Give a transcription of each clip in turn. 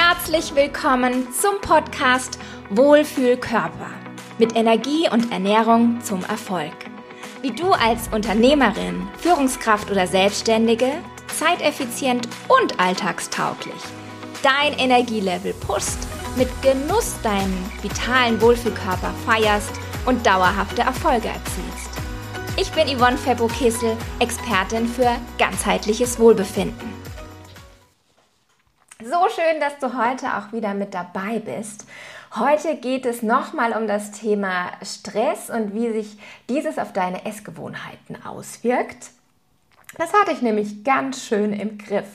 Herzlich willkommen zum Podcast Wohlfühlkörper mit Energie und Ernährung zum Erfolg. Wie du als Unternehmerin, Führungskraft oder Selbstständige zeiteffizient und alltagstauglich dein Energielevel pusht, mit Genuss deinen vitalen Wohlfühlkörper feierst und dauerhafte Erfolge erzielst. Ich bin Yvonne Febbo-Kissel, Expertin für ganzheitliches Wohlbefinden. So schön, dass du heute auch wieder mit dabei bist. Heute geht es nochmal um das Thema Stress und wie sich dieses auf deine Essgewohnheiten auswirkt. Das hatte ich nämlich ganz schön im Griff.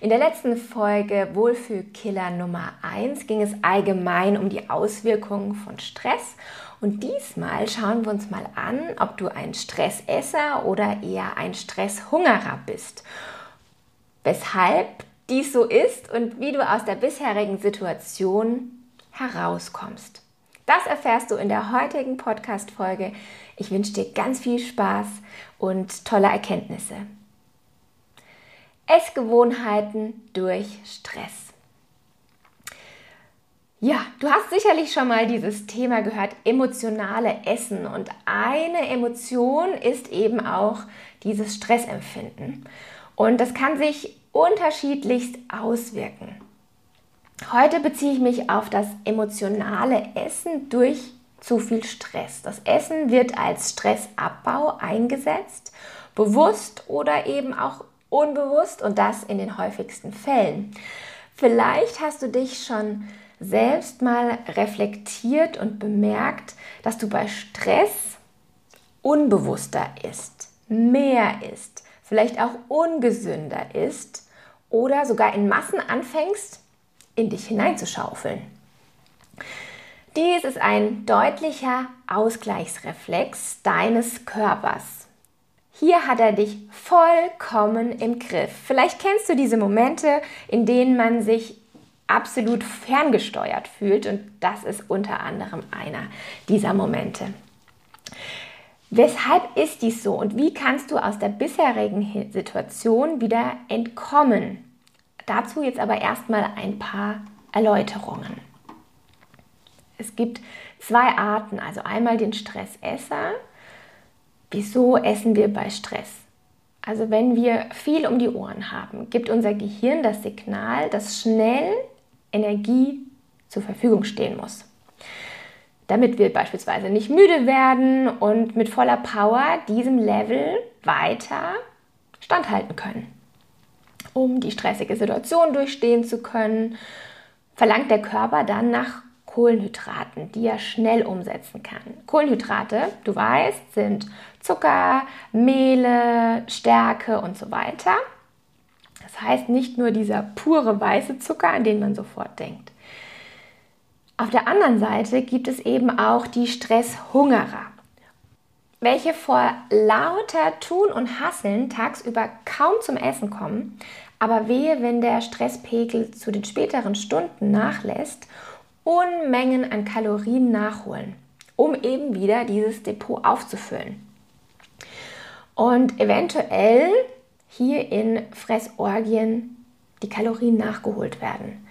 In der letzten Folge Wohlfühlkiller Nummer 1 ging es allgemein um die Auswirkungen von Stress und diesmal schauen wir uns mal an, ob du ein Stressesser oder eher ein Stresshungerer bist. Weshalb dies so ist und wie du aus der bisherigen Situation herauskommst. Das erfährst du in der heutigen Podcast-Folge. Ich wünsche dir ganz viel Spaß und tolle Erkenntnisse. Essgewohnheiten durch Stress. Ja, du hast sicherlich schon mal dieses Thema gehört, emotionale Essen. Und eine Emotion ist eben auch dieses Stressempfinden. Und das kann sich unterschiedlichst auswirken. Heute beziehe ich mich auf das emotionale Essen durch zu viel Stress. Das Essen wird als Stressabbau eingesetzt, bewusst oder eben auch unbewusst und das in den häufigsten Fällen. Vielleicht hast du dich schon selbst mal reflektiert und bemerkt, dass du bei Stress unbewusster ist, mehr ist, vielleicht auch ungesünder ist oder sogar in Massen anfängst, in dich hineinzuschaufeln. Dies ist ein deutlicher Ausgleichsreflex deines Körpers. Hier hat er dich vollkommen im Griff. Vielleicht kennst du diese Momente, in denen man sich absolut ferngesteuert fühlt. Und das ist unter anderem einer dieser Momente. Weshalb ist dies so und wie kannst du aus der bisherigen Situation wieder entkommen? Dazu jetzt aber erstmal ein paar Erläuterungen. Es gibt zwei Arten, also einmal den Stressesser. Wieso essen wir bei Stress? Also wenn wir viel um die Ohren haben, gibt unser Gehirn das Signal, dass schnell Energie zur Verfügung stehen muss. Damit wir beispielsweise nicht müde werden und mit voller Power diesem Level weiter standhalten können. Um die stressige Situation durchstehen zu können, verlangt der Körper dann nach Kohlenhydraten, die er schnell umsetzen kann. Kohlenhydrate, du weißt, sind Zucker, Mehle, Stärke und so weiter. Das heißt nicht nur dieser pure weiße Zucker, an den man sofort denkt. Auf der anderen Seite gibt es eben auch die Stresshungerer, welche vor lauter Tun und Hasseln tagsüber kaum zum Essen kommen, aber wehe, wenn der Stresspegel zu den späteren Stunden nachlässt, Unmengen an Kalorien nachholen, um eben wieder dieses Depot aufzufüllen. Und eventuell hier in Fressorgien die Kalorien nachgeholt werden.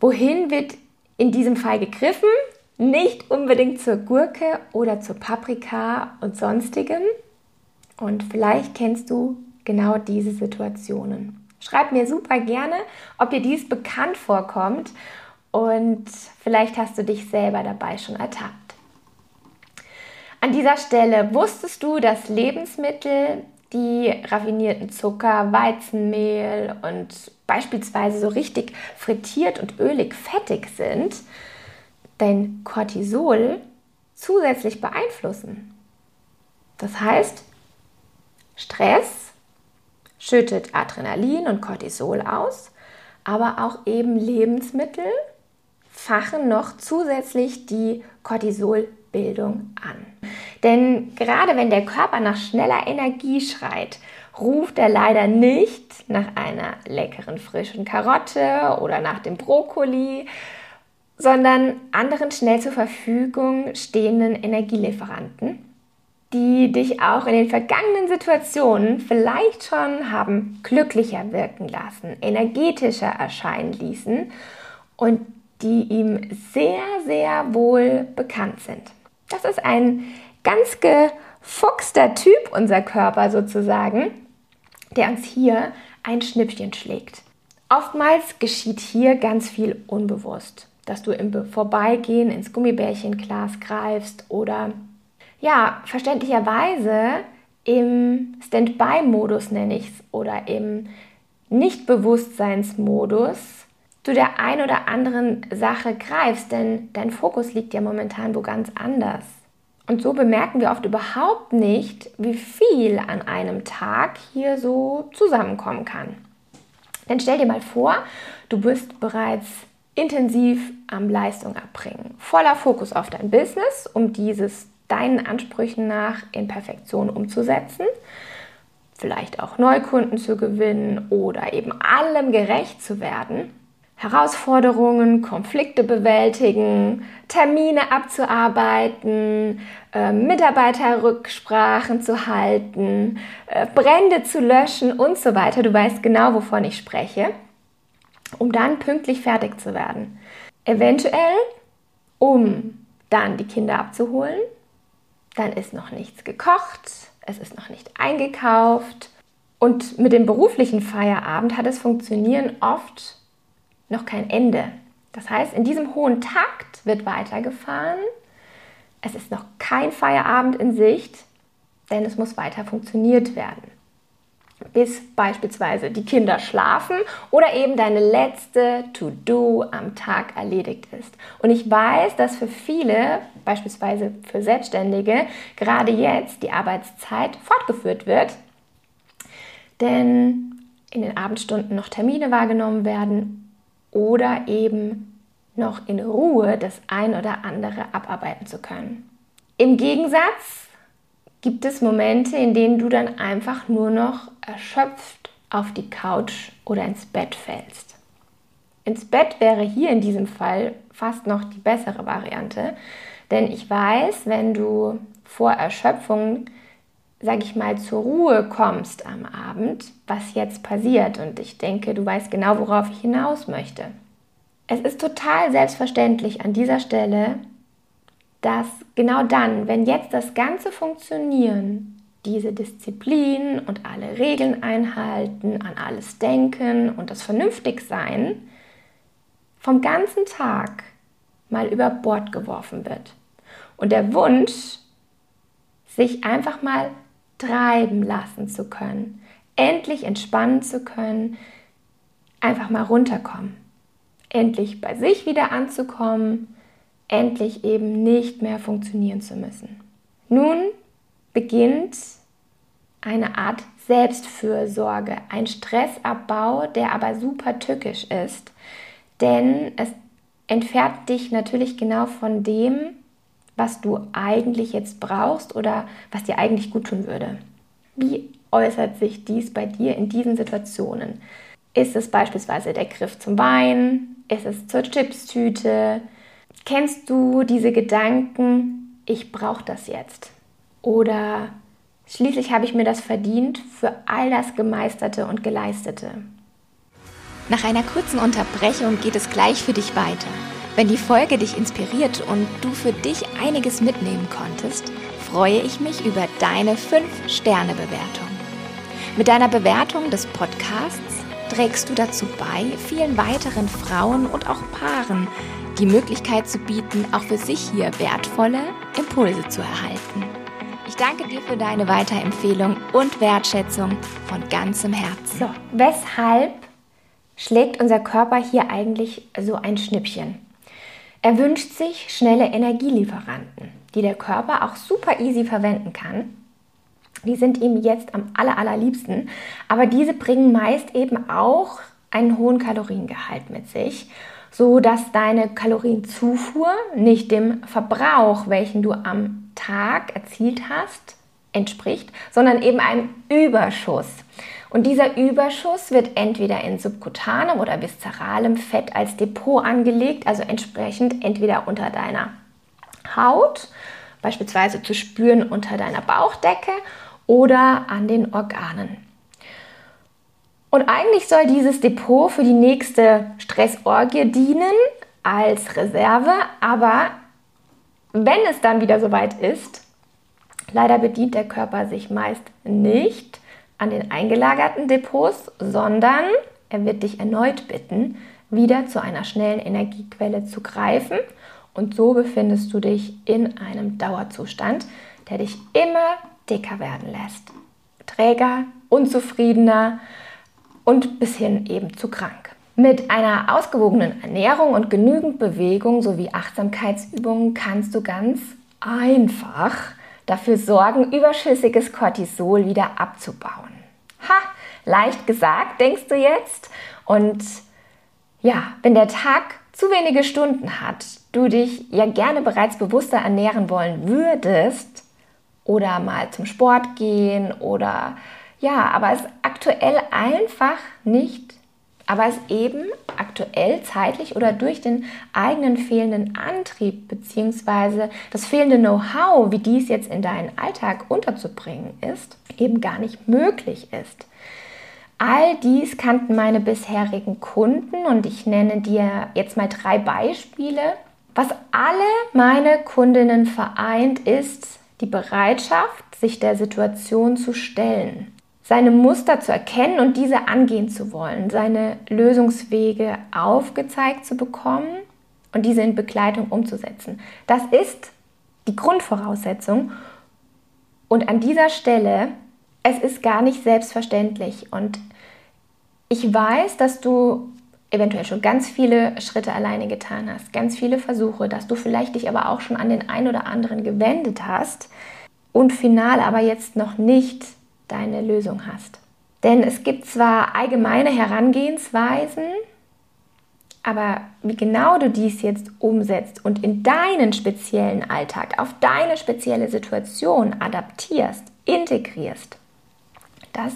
Wohin wird in diesem Fall gegriffen? Nicht unbedingt zur Gurke oder zur Paprika und sonstigem. Und vielleicht kennst du genau diese Situationen. Schreib mir super gerne, ob dir dies bekannt vorkommt und vielleicht hast du dich selber dabei schon ertappt. An dieser Stelle wusstest du, dass Lebensmittel die raffinierten Zucker, Weizenmehl und beispielsweise so richtig frittiert und ölig fettig sind, dein Cortisol zusätzlich beeinflussen. Das heißt, Stress schüttet Adrenalin und Cortisol aus, aber auch eben Lebensmittel fachen noch zusätzlich die Cortisolbildung an. Denn gerade wenn der Körper nach schneller Energie schreit, ruft er leider nicht nach einer leckeren frischen Karotte oder nach dem Brokkoli, sondern anderen schnell zur Verfügung stehenden Energielieferanten, die dich auch in den vergangenen Situationen vielleicht schon haben glücklicher wirken lassen, energetischer erscheinen ließen und die ihm sehr, sehr wohl bekannt sind. Das ist ein ganz gefuchster Typ, unser Körper sozusagen, der uns hier ein Schnippchen schlägt. Oftmals geschieht hier ganz viel unbewusst, dass du im Vorbeigehen ins Gummibärchenglas greifst oder ja, verständlicherweise im Standby-Modus nenne ich es oder im Nicht-Bewusstseinsmodus zu der ein oder anderen Sache greifst, denn dein Fokus liegt ja momentan wo ganz anders. Und so bemerken wir oft überhaupt nicht, wie viel an einem Tag hier so zusammenkommen kann. Denn stell dir mal vor, du bist bereits intensiv am Leistung abbringen, voller Fokus auf dein Business, um dieses deinen Ansprüchen nach in Perfektion umzusetzen, vielleicht auch Neukunden zu gewinnen oder eben allem gerecht zu werden. Herausforderungen, Konflikte bewältigen, Termine abzuarbeiten, äh, Mitarbeiterrücksprachen zu halten, äh, Brände zu löschen und so weiter. Du weißt genau, wovon ich spreche, um dann pünktlich fertig zu werden. Eventuell, um dann die Kinder abzuholen, dann ist noch nichts gekocht, es ist noch nicht eingekauft. Und mit dem beruflichen Feierabend hat das Funktionieren oft noch kein Ende. Das heißt, in diesem hohen Takt wird weitergefahren. Es ist noch kein Feierabend in Sicht, denn es muss weiter funktioniert werden. Bis beispielsweise die Kinder schlafen oder eben deine letzte To-Do am Tag erledigt ist. Und ich weiß, dass für viele, beispielsweise für Selbstständige, gerade jetzt die Arbeitszeit fortgeführt wird, denn in den Abendstunden noch Termine wahrgenommen werden oder eben noch in Ruhe das ein oder andere abarbeiten zu können. Im Gegensatz gibt es Momente, in denen du dann einfach nur noch erschöpft auf die Couch oder ins Bett fällst. Ins Bett wäre hier in diesem Fall fast noch die bessere Variante, denn ich weiß, wenn du vor Erschöpfung, sag ich mal, zur Ruhe kommst am Abend, was jetzt passiert und ich denke, du weißt genau, worauf ich hinaus möchte. Es ist total selbstverständlich an dieser Stelle, dass genau dann, wenn jetzt das ganze Funktionieren, diese Disziplin und alle Regeln einhalten, an alles denken und das Vernünftigsein vom ganzen Tag mal über Bord geworfen wird. Und der Wunsch, sich einfach mal treiben lassen zu können, endlich entspannen zu können, einfach mal runterkommen endlich bei sich wieder anzukommen, endlich eben nicht mehr funktionieren zu müssen. Nun beginnt eine Art Selbstfürsorge, ein Stressabbau, der aber super tückisch ist, denn es entfernt dich natürlich genau von dem, was du eigentlich jetzt brauchst oder was dir eigentlich gut tun würde. Wie äußert sich dies bei dir in diesen Situationen? Ist es beispielsweise der Griff zum Wein? Ist es zur Chipstüte? Kennst du diese Gedanken, ich brauche das jetzt? Oder schließlich habe ich mir das verdient für all das Gemeisterte und Geleistete? Nach einer kurzen Unterbrechung geht es gleich für dich weiter. Wenn die Folge dich inspiriert und du für dich einiges mitnehmen konntest, freue ich mich über deine 5-Sterne-Bewertung. Mit deiner Bewertung des Podcasts trägst du dazu bei, vielen weiteren Frauen und auch Paaren die Möglichkeit zu bieten, auch für sich hier wertvolle Impulse zu erhalten. Ich danke dir für deine Weiterempfehlung und Wertschätzung von ganzem Herzen. So, weshalb schlägt unser Körper hier eigentlich so ein Schnippchen? Er wünscht sich schnelle Energielieferanten, die der Körper auch super easy verwenden kann die sind ihm jetzt am aller, allerliebsten. Aber diese bringen meist eben auch einen hohen Kaloriengehalt mit sich, so dass deine Kalorienzufuhr nicht dem Verbrauch, welchen du am Tag erzielt hast, entspricht, sondern eben einem Überschuss. Und dieser Überschuss wird entweder in subkutanem oder viszeralem Fett als Depot angelegt, also entsprechend entweder unter deiner Haut beispielsweise zu spüren unter deiner Bauchdecke oder an den Organen. Und eigentlich soll dieses Depot für die nächste Stressorgie dienen als Reserve, aber wenn es dann wieder soweit ist, leider bedient der Körper sich meist nicht an den eingelagerten Depots, sondern er wird dich erneut bitten, wieder zu einer schnellen Energiequelle zu greifen und so befindest du dich in einem Dauerzustand, der dich immer dicker werden lässt. Träger, unzufriedener und bis hin eben zu krank. Mit einer ausgewogenen Ernährung und genügend Bewegung sowie Achtsamkeitsübungen kannst du ganz einfach dafür sorgen, überschüssiges Cortisol wieder abzubauen. Ha, leicht gesagt, denkst du jetzt? Und ja, wenn der Tag zu wenige Stunden hat, du dich ja gerne bereits bewusster ernähren wollen würdest oder mal zum Sport gehen oder ja, aber es aktuell einfach nicht, aber es eben aktuell zeitlich oder durch den eigenen fehlenden Antrieb bzw. das fehlende Know-how, wie dies jetzt in deinen Alltag unterzubringen ist, eben gar nicht möglich ist. All dies kannten meine bisherigen Kunden und ich nenne dir jetzt mal drei Beispiele. Was alle meine Kundinnen vereint, ist die Bereitschaft, sich der Situation zu stellen, seine Muster zu erkennen und diese angehen zu wollen, seine Lösungswege aufgezeigt zu bekommen und diese in Begleitung umzusetzen. Das ist die Grundvoraussetzung. Und an dieser Stelle, es ist gar nicht selbstverständlich. Und ich weiß, dass du eventuell schon ganz viele Schritte alleine getan hast, ganz viele Versuche, dass du vielleicht dich aber auch schon an den einen oder anderen gewendet hast und final aber jetzt noch nicht deine Lösung hast. Denn es gibt zwar allgemeine Herangehensweisen, aber wie genau du dies jetzt umsetzt und in deinen speziellen Alltag, auf deine spezielle Situation adaptierst, integrierst, das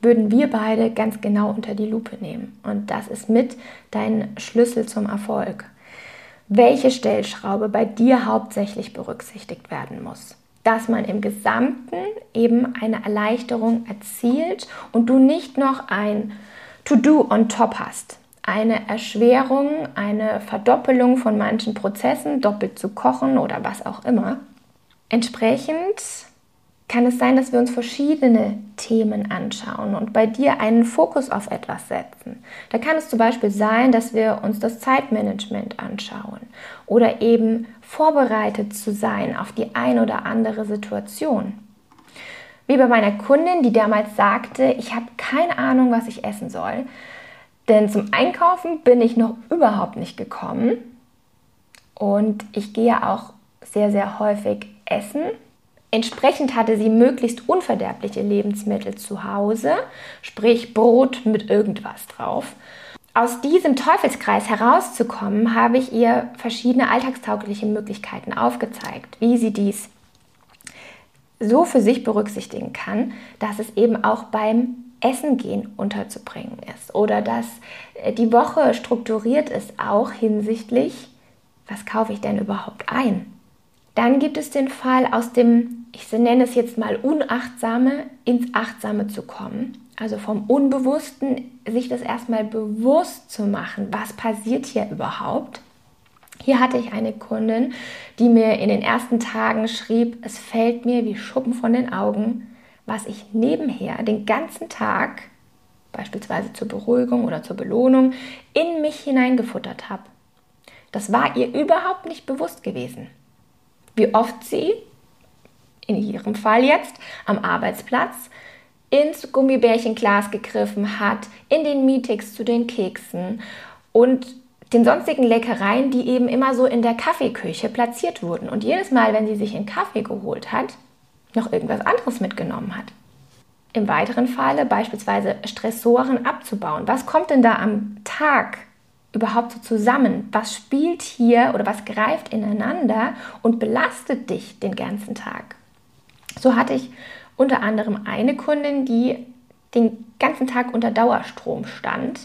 würden wir beide ganz genau unter die Lupe nehmen. Und das ist mit dein Schlüssel zum Erfolg. Welche Stellschraube bei dir hauptsächlich berücksichtigt werden muss dass man im Gesamten eben eine Erleichterung erzielt und du nicht noch ein To-Do on top hast. Eine Erschwerung, eine Verdoppelung von manchen Prozessen, doppelt zu kochen oder was auch immer. Entsprechend kann es sein, dass wir uns verschiedene Themen anschauen und bei dir einen Fokus auf etwas setzen. Da kann es zum Beispiel sein, dass wir uns das Zeitmanagement anschauen oder eben vorbereitet zu sein auf die ein oder andere Situation. Wie bei meiner Kundin, die damals sagte, ich habe keine Ahnung, was ich essen soll, denn zum Einkaufen bin ich noch überhaupt nicht gekommen und ich gehe auch sehr, sehr häufig essen Entsprechend hatte sie möglichst unverderbliche Lebensmittel zu Hause, sprich Brot mit irgendwas drauf. Aus diesem Teufelskreis herauszukommen, habe ich ihr verschiedene alltagstaugliche Möglichkeiten aufgezeigt, wie sie dies so für sich berücksichtigen kann, dass es eben auch beim Essen gehen unterzubringen ist oder dass äh, die Woche strukturiert ist, auch hinsichtlich, was kaufe ich denn überhaupt ein? Dann gibt es den Fall aus dem, ich nenne es jetzt mal Unachtsame, ins Achtsame zu kommen. Also vom Unbewussten sich das erstmal bewusst zu machen, was passiert hier überhaupt. Hier hatte ich eine Kundin, die mir in den ersten Tagen schrieb, es fällt mir wie Schuppen von den Augen, was ich nebenher den ganzen Tag, beispielsweise zur Beruhigung oder zur Belohnung, in mich hineingefuttert habe. Das war ihr überhaupt nicht bewusst gewesen wie oft sie, in ihrem Fall jetzt, am Arbeitsplatz ins Gummibärchenglas gegriffen hat, in den Meetings zu den Keksen und den sonstigen Leckereien, die eben immer so in der Kaffeeküche platziert wurden. Und jedes Mal, wenn sie sich einen Kaffee geholt hat, noch irgendwas anderes mitgenommen hat. Im weiteren Falle beispielsweise Stressoren abzubauen. Was kommt denn da am Tag überhaupt so zusammen? Was spielt hier oder was greift ineinander und belastet dich den ganzen Tag? So hatte ich unter anderem eine Kundin, die den ganzen Tag unter Dauerstrom stand.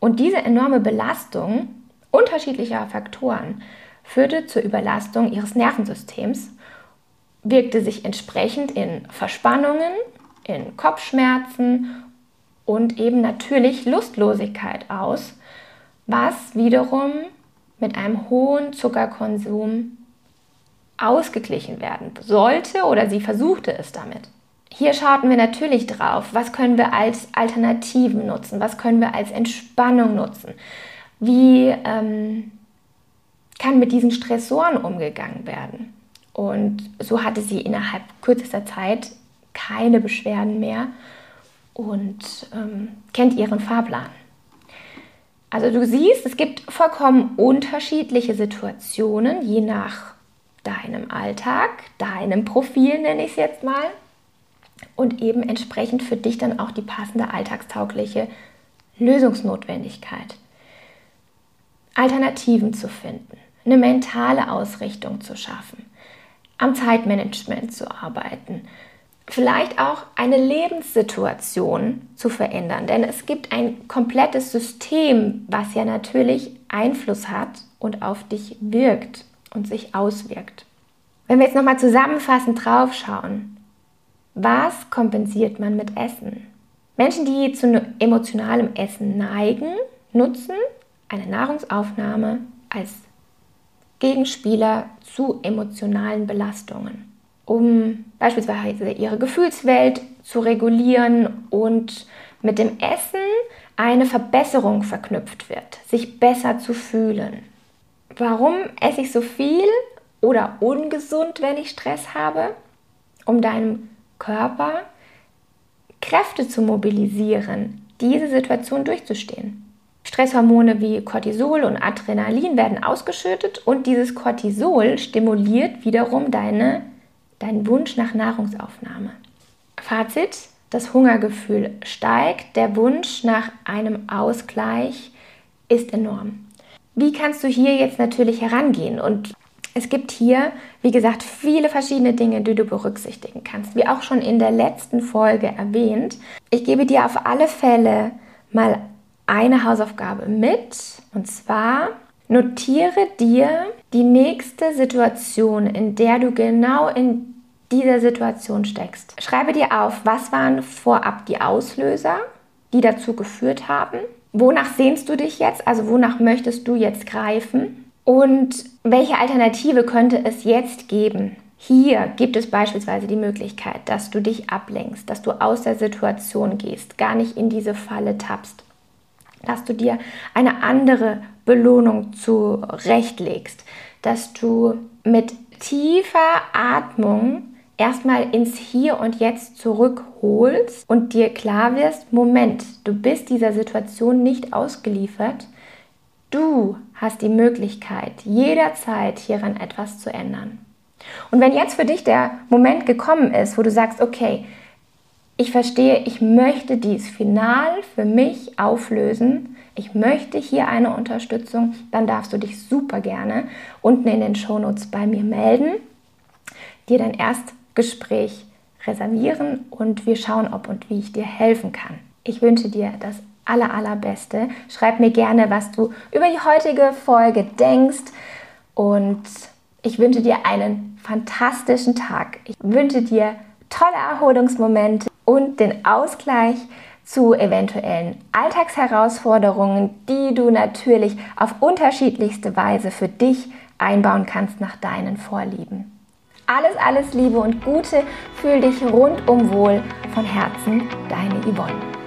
Und diese enorme Belastung unterschiedlicher Faktoren führte zur Überlastung ihres Nervensystems wirkte sich entsprechend in Verspannungen, in Kopfschmerzen und eben natürlich Lustlosigkeit aus, was wiederum mit einem hohen Zuckerkonsum ausgeglichen werden sollte oder sie versuchte es damit. Hier schauten wir natürlich drauf, was können wir als Alternativen nutzen, was können wir als Entspannung nutzen, wie ähm, kann mit diesen Stressoren umgegangen werden. Und so hatte sie innerhalb kürzester Zeit keine Beschwerden mehr und ähm, kennt ihren Fahrplan. Also du siehst, es gibt vollkommen unterschiedliche Situationen, je nach deinem Alltag, deinem Profil nenne ich es jetzt mal. Und eben entsprechend für dich dann auch die passende alltagstaugliche Lösungsnotwendigkeit. Alternativen zu finden, eine mentale Ausrichtung zu schaffen, am Zeitmanagement zu arbeiten, vielleicht auch eine Lebenssituation zu verändern. Denn es gibt ein komplettes System, was ja natürlich Einfluss hat und auf dich wirkt und sich auswirkt. Wenn wir jetzt nochmal zusammenfassend draufschauen, was kompensiert man mit Essen? Menschen, die zu emotionalem Essen neigen, nutzen eine Nahrungsaufnahme als Gegenspieler zu emotionalen Belastungen, um beispielsweise ihre Gefühlswelt zu regulieren und mit dem Essen eine Verbesserung verknüpft wird, sich besser zu fühlen. Warum esse ich so viel oder ungesund, wenn ich Stress habe? Um deinem Körper Kräfte zu mobilisieren, diese Situation durchzustehen. Stresshormone wie Cortisol und Adrenalin werden ausgeschüttet und dieses Cortisol stimuliert wiederum deine, deinen Wunsch nach Nahrungsaufnahme. Fazit, das Hungergefühl steigt, der Wunsch nach einem Ausgleich ist enorm. Wie kannst du hier jetzt natürlich herangehen? Und es gibt hier, wie gesagt, viele verschiedene Dinge, die du berücksichtigen kannst. Wie auch schon in der letzten Folge erwähnt. Ich gebe dir auf alle Fälle mal eine Hausaufgabe mit. Und zwar notiere dir die nächste Situation, in der du genau in dieser Situation steckst. Schreibe dir auf, was waren vorab die Auslöser, die dazu geführt haben. Wonach sehnst du dich jetzt? Also wonach möchtest du jetzt greifen? Und welche Alternative könnte es jetzt geben? Hier gibt es beispielsweise die Möglichkeit, dass du dich ablenkst, dass du aus der Situation gehst, gar nicht in diese Falle tappst, dass du dir eine andere Belohnung zurechtlegst, dass du mit tiefer Atmung erstmal ins Hier und Jetzt zurückholst und dir klar wirst, Moment, du bist dieser Situation nicht ausgeliefert, Du hast die Möglichkeit, jederzeit hieran etwas zu ändern. Und wenn jetzt für dich der Moment gekommen ist, wo du sagst, okay, ich verstehe, ich möchte dies final für mich auflösen, ich möchte hier eine Unterstützung, dann darfst du dich super gerne unten in den Shownotes bei mir melden, dir dein Erstgespräch reservieren und wir schauen, ob und wie ich dir helfen kann. Ich wünsche dir das aller, allerbeste. Schreib mir gerne, was du über die heutige Folge denkst und ich wünsche dir einen fantastischen Tag. Ich wünsche dir tolle Erholungsmomente und den Ausgleich zu eventuellen Alltagsherausforderungen, die du natürlich auf unterschiedlichste Weise für dich einbauen kannst nach deinen Vorlieben. Alles, alles Liebe und Gute, fühl dich rundum wohl von Herzen, deine Yvonne.